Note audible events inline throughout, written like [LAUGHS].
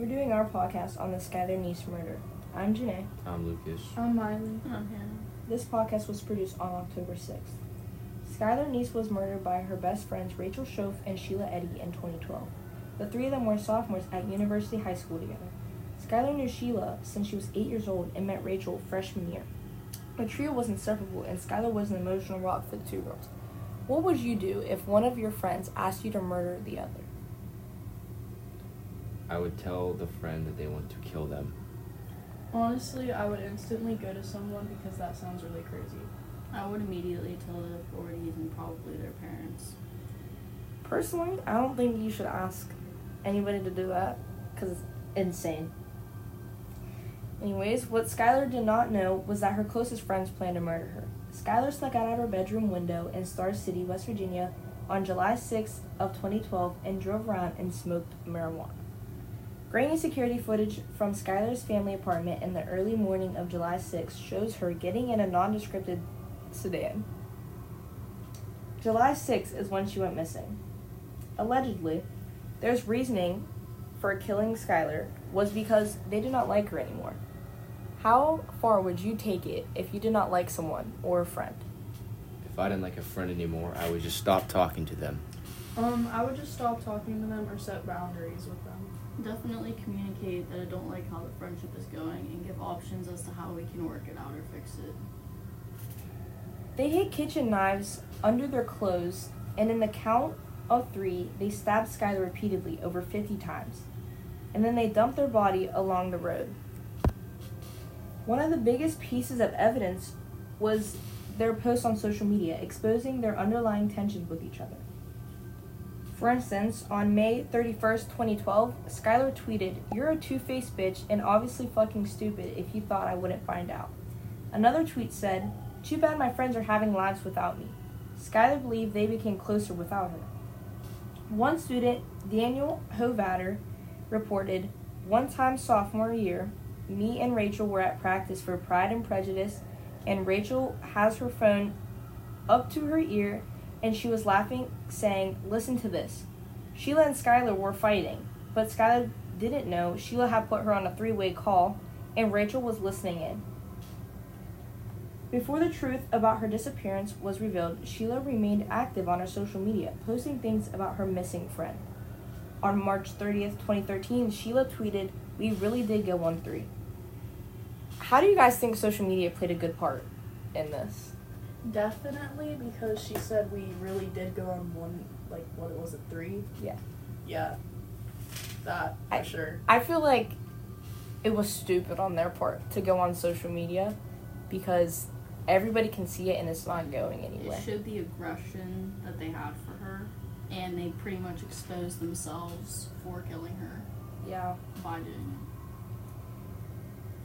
We're doing our podcast on the Skylar Neese murder. I'm Janae. I'm Lucas. I'm Miley. I'm Hannah. This podcast was produced on October 6th. Skylar Neese was murdered by her best friends Rachel Shoaf and Sheila Eddy in 2012. The three of them were sophomores at University High School together. Skylar knew Sheila since she was eight years old and met Rachel freshman year. The trio was inseparable, and Skylar was an emotional rock for the two girls. What would you do if one of your friends asked you to murder the other? I would tell the friend that they want to kill them. Honestly, I would instantly go to someone because that sounds really crazy. I would immediately tell the authorities and probably their parents. Personally, I don't think you should ask anybody to do that because it's insane. Anyways, what Skylar did not know was that her closest friends planned to murder her. Skylar snuck out of her bedroom window in Star City, West Virginia on July 6th of 2012 and drove around and smoked marijuana. Grainy security footage from Skylar's family apartment in the early morning of July 6th shows her getting in a nondescript sedan. July 6th is when she went missing. Allegedly, there's reasoning for killing Skylar was because they did not like her anymore. How far would you take it if you did not like someone or a friend? If I didn't like a friend anymore, I would just stop talking to them. Um, I would just stop talking to them or set boundaries with them. Definitely communicate that I don't like how the friendship is going and give options as to how we can work it out or fix it. They hid kitchen knives under their clothes, and in the count of three, they stabbed Skylar repeatedly over 50 times. And then they dumped their body along the road. One of the biggest pieces of evidence was their post on social media exposing their underlying tensions with each other. For instance, on May 31st, 2012, Skylar tweeted, You're a two faced bitch and obviously fucking stupid if you thought I wouldn't find out. Another tweet said, Too bad my friends are having lives without me. Skylar believed they became closer without her. One student, Daniel Hovatter, reported, One time sophomore year, me and Rachel were at practice for Pride and Prejudice, and Rachel has her phone up to her ear and she was laughing, saying, Listen to this. Sheila and Skylar were fighting, but Skylar didn't know Sheila had put her on a three way call, and Rachel was listening in. Before the truth about her disappearance was revealed, Sheila remained active on her social media, posting things about her missing friend. On March 30th, 2013, Sheila tweeted, We really did go on three. How do you guys think social media played a good part in this? Definitely because she said we really did go on one, like, what it was it, three? Yeah. Yeah. That, for I- sure. I feel like it was stupid on their part to go on social media because everybody can see it and it's not going anywhere. It showed the aggression that they had for her, and they pretty much exposed themselves for killing her Yeah. by doing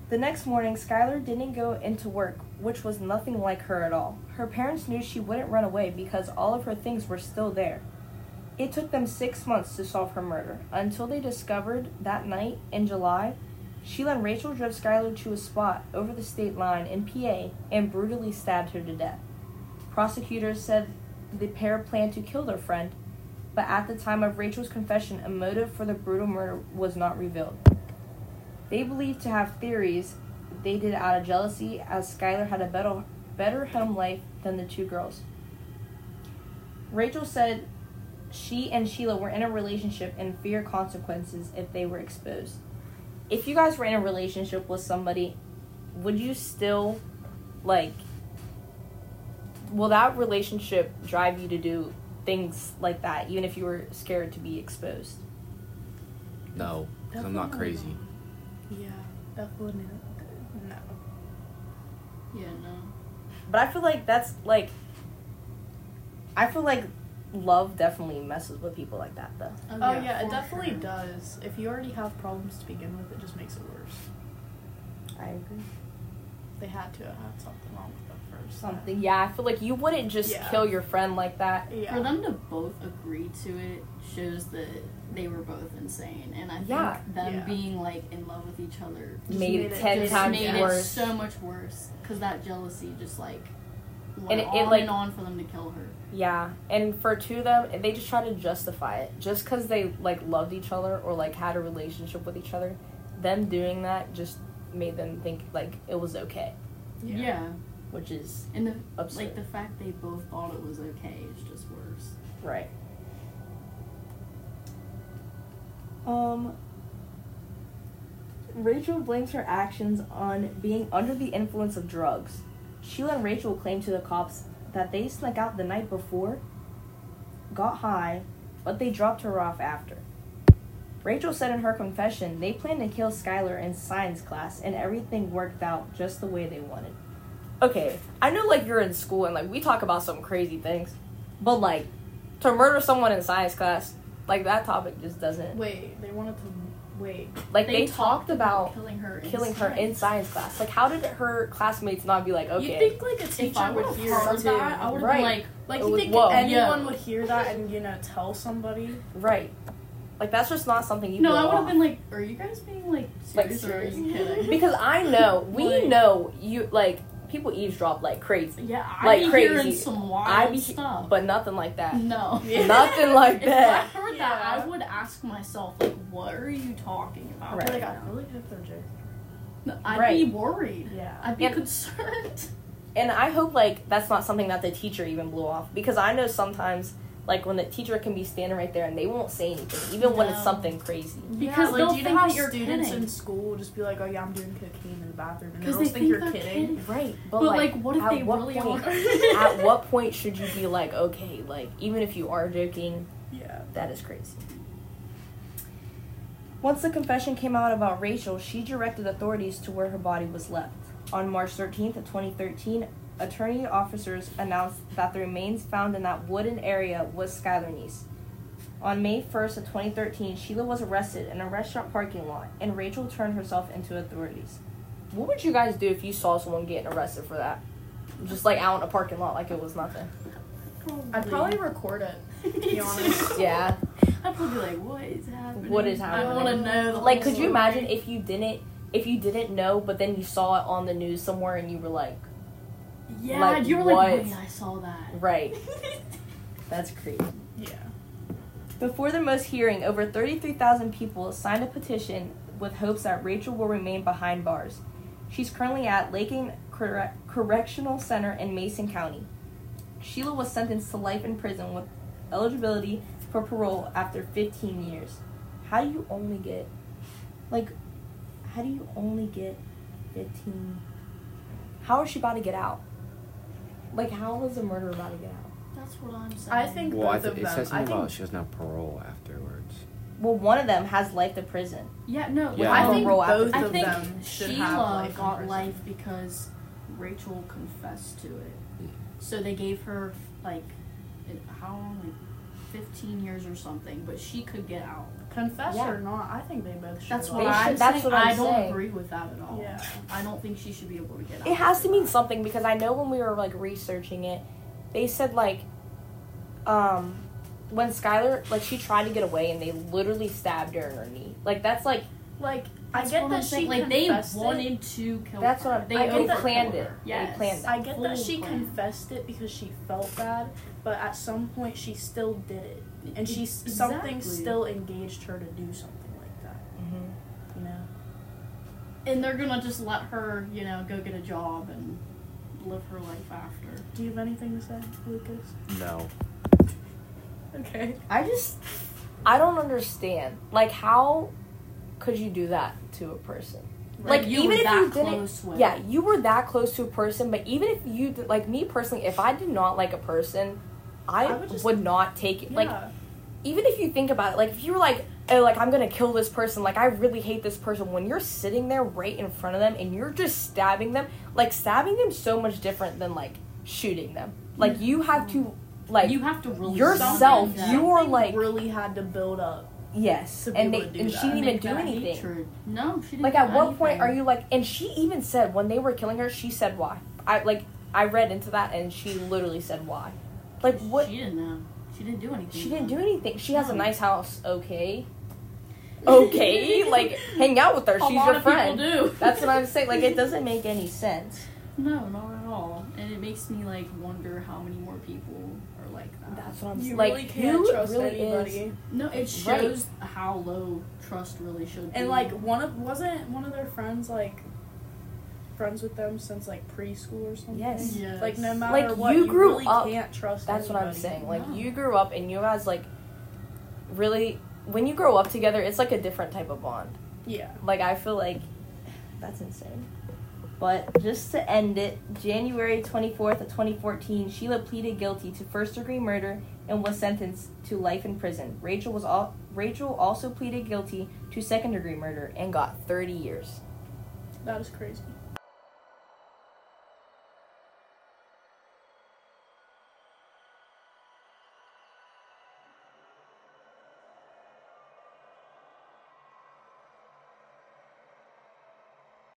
The next morning, Skylar didn't go into work, which was nothing like her at all. Her parents knew she wouldn't run away because all of her things were still there. It took them six months to solve her murder until they discovered that night in July, Sheila and Rachel drove Skylar to a spot over the state line in PA and brutally stabbed her to death. Prosecutors said the pair planned to kill their friend, but at the time of Rachel's confession, a motive for the brutal murder was not revealed. They believed to have theories they did out of jealousy, as Skylar had a better, better home life than the two girls. Rachel said she and Sheila were in a relationship and fear consequences if they were exposed. If you guys were in a relationship with somebody, would you still, like, will that relationship drive you to do things like that, even if you were scared to be exposed? No, 'cause I'm not Definitely crazy. Yeah, definitely no. Yeah, no. But I feel like that's like I feel like love definitely messes with people like that though. Oh, oh yeah, it definitely sure. does. If you already have problems to begin with, it just makes it worse. I agree. They had to have had something wrong with them first. Something yeah, I feel like you wouldn't just Yeah. kill your friend like that. Yeah. For them to both agree to it shows that they were both insane, and I think Yeah. them Yeah. being like in love with each other Just Made made it it ten just just times made worse. it so much worse because that jealousy just like went it- it, on like- and on for them to kill her. Yeah, and for two of them, they just try to justify it just because they like loved each other or like had a relationship with each other. Them doing that just made them think like it was okay, Yeah. Which is And the absurd. like the fact they both thought it was okay is just worse. Right. Um Rachel blames her actions on being under the influence of drugs. Sheila and Rachel claim to the cops that they snuck out the night before, got high, but they dropped her off after. Rachel said in her confession they planned to kill Skylar in science class and everything worked out just the way they wanted. Okay, I know like you're in school and like we talk about some crazy things, but like to murder someone in science class, like that topic just doesn't. Wait, they wanted to wait. Like they, talked about killing her. in killing her in science. science class. Like how did her classmates not be like, okay? You think like a teacher would would hear have heard that, I would have Right. been like, Like you think whoa. anyone Yeah. would hear that and you know tell somebody? right? Like that's just not something you. no, go I would have been like, are you guys being like Like, serious or are you serious? [LAUGHS] kidding? because I know we Like- know you like people eavesdrop like crazy, yeah, I like be crazy. hearing some wild I be, stuff. but nothing like that. no, [LAUGHS] [LAUGHS] Nothing like that. if I that. heard that, I would ask myself like, what are you talking about? Right. Like I really hope they're joking. I'd Right. be worried. Yeah. I'd be And- concerned. And I hope like that's not something that the teacher even blew off because I know sometimes like when the teacher can be standing right there and they won't say anything even when it's something crazy. Because yeah, like, do you know think how that students kidding. in school will just be like, "Oh yeah, I'm doing cocaine in the bathroom," and 'Cause girls they think, you're think they're kidding. kidding. Right, but, But, like, like, what if at they what really point, are? [LAUGHS] at what [LAUGHS] point should you be like, okay, like even if you are joking, Yeah. that is crazy. Once the confession came out about Rachel, she directed authorities to where her body was left. On March 13th of 2013, attorney officers announced that the remains found in that wooden area was Skylar Neese. On May 1st of 2013, Sheila was arrested in a restaurant parking lot, and Rachel turned herself into authorities. What would you guys do if you saw someone getting arrested for that? Just like out in a parking lot, like it was nothing. I'd probably record it. To be honest. [LAUGHS] Yeah. I'd probably be like, what is happening? What is happening? I want to know. The Like, whole could you imagine if you didn't, if you didn't know, but then you saw it on the news somewhere and you were like, Yeah, like, you were what? like, wait, I saw that. right, [LAUGHS] that's creepy. Yeah. Before the most hearing, over 33,000 people signed a petition with hopes that Rachel will remain behind bars. She's currently at Lakin Corre- Correctional Center in Mason County. Sheila was sentenced to life in prison with eligibility for parole after 15 years. How do you only get, like, how do you only get 15? How is she about to get out? Like, how is the murderer about to get out? That's what I'm saying. I think Well, I both th- of it them. says I something about she doesn't have parole afterwards. Well, one of them has life to prison. Yeah, no. Yeah. I Without think parole after both I of think them should Sheila have life in got prison. life because Rachel confessed to it. Mm. So they gave her like it- how long, like fifteen years or something, but she could get out. Confess Yeah. or not, I think they both should. That's have what They. I'm should- that's saying. what I'm I don't saying. agree with that at all. Yeah. I don't think she should be able to get out. It has to mean that. something because I know when we were like researching it, they said like, um, when Skylar like she tried to get away and they literally stabbed her in her knee. Like that's like Like That's I get that she like they confessed it. wanted to kill. That's her. what I'm- they I get that- planned it. her. They planned it. I get that she plan. confessed it because she felt bad, but at some point she still did it, and she Exactly. something still engaged her to do something like that. mm-hmm. You know. And they're gonna just let her, you know, go get a job and live her life after. Do you have anything to say, Lucas? No. Okay. I just I don't understand. Like how could you do that to a person? Like you even if you didn't close with. Yeah, you were that close to a person, but even if you did, like me personally, if I did not like a person, I, I would, would not take it. Like even if you think about it, like if you were like, oh, like I'm gonna kill this person, like I really hate this person. When you're sitting there right in front of them and you're just stabbing them, like stabbing them so much different than like shooting them. Like mm. you have to, like you have to really yourself, you are like really had to build up. Yes, and they able to do and that. she didn't even do anything. hatred. No, she didn't. Like at what point are you like? And she even said when they were killing her, she said why. I like I read into that and she literally said why. Like what? She didn't know. She didn't do anything. She didn't do anything. She has a nice house. Okay. [LAUGHS] Okay, like hang out with her. A She's your friend. That's what I'm saying. Like it [LAUGHS] doesn't make any sense. No, not at all. And it makes me like wonder how many more people are like that. That's what I'm saying. You like. really can't who trust really anybody. is? no, it Right. shows how low trust really should be. And like one of wasn't one of their friends like friends with them since like preschool or something. Yes. Yes. Like no matter Like, what, you you, grew really up- can't trust. That's what I'm saying. Like No. you grew up and you guys like really when you grow up together, it's like a different type of bond. Yeah. Like I feel like that's insane. But just to end it, January 24th of 2014, Sheila pleaded guilty to first-degree murder and was sentenced to life in prison. Rachel was all Rachel also pleaded guilty to second-degree murder and got 30 years. That is crazy.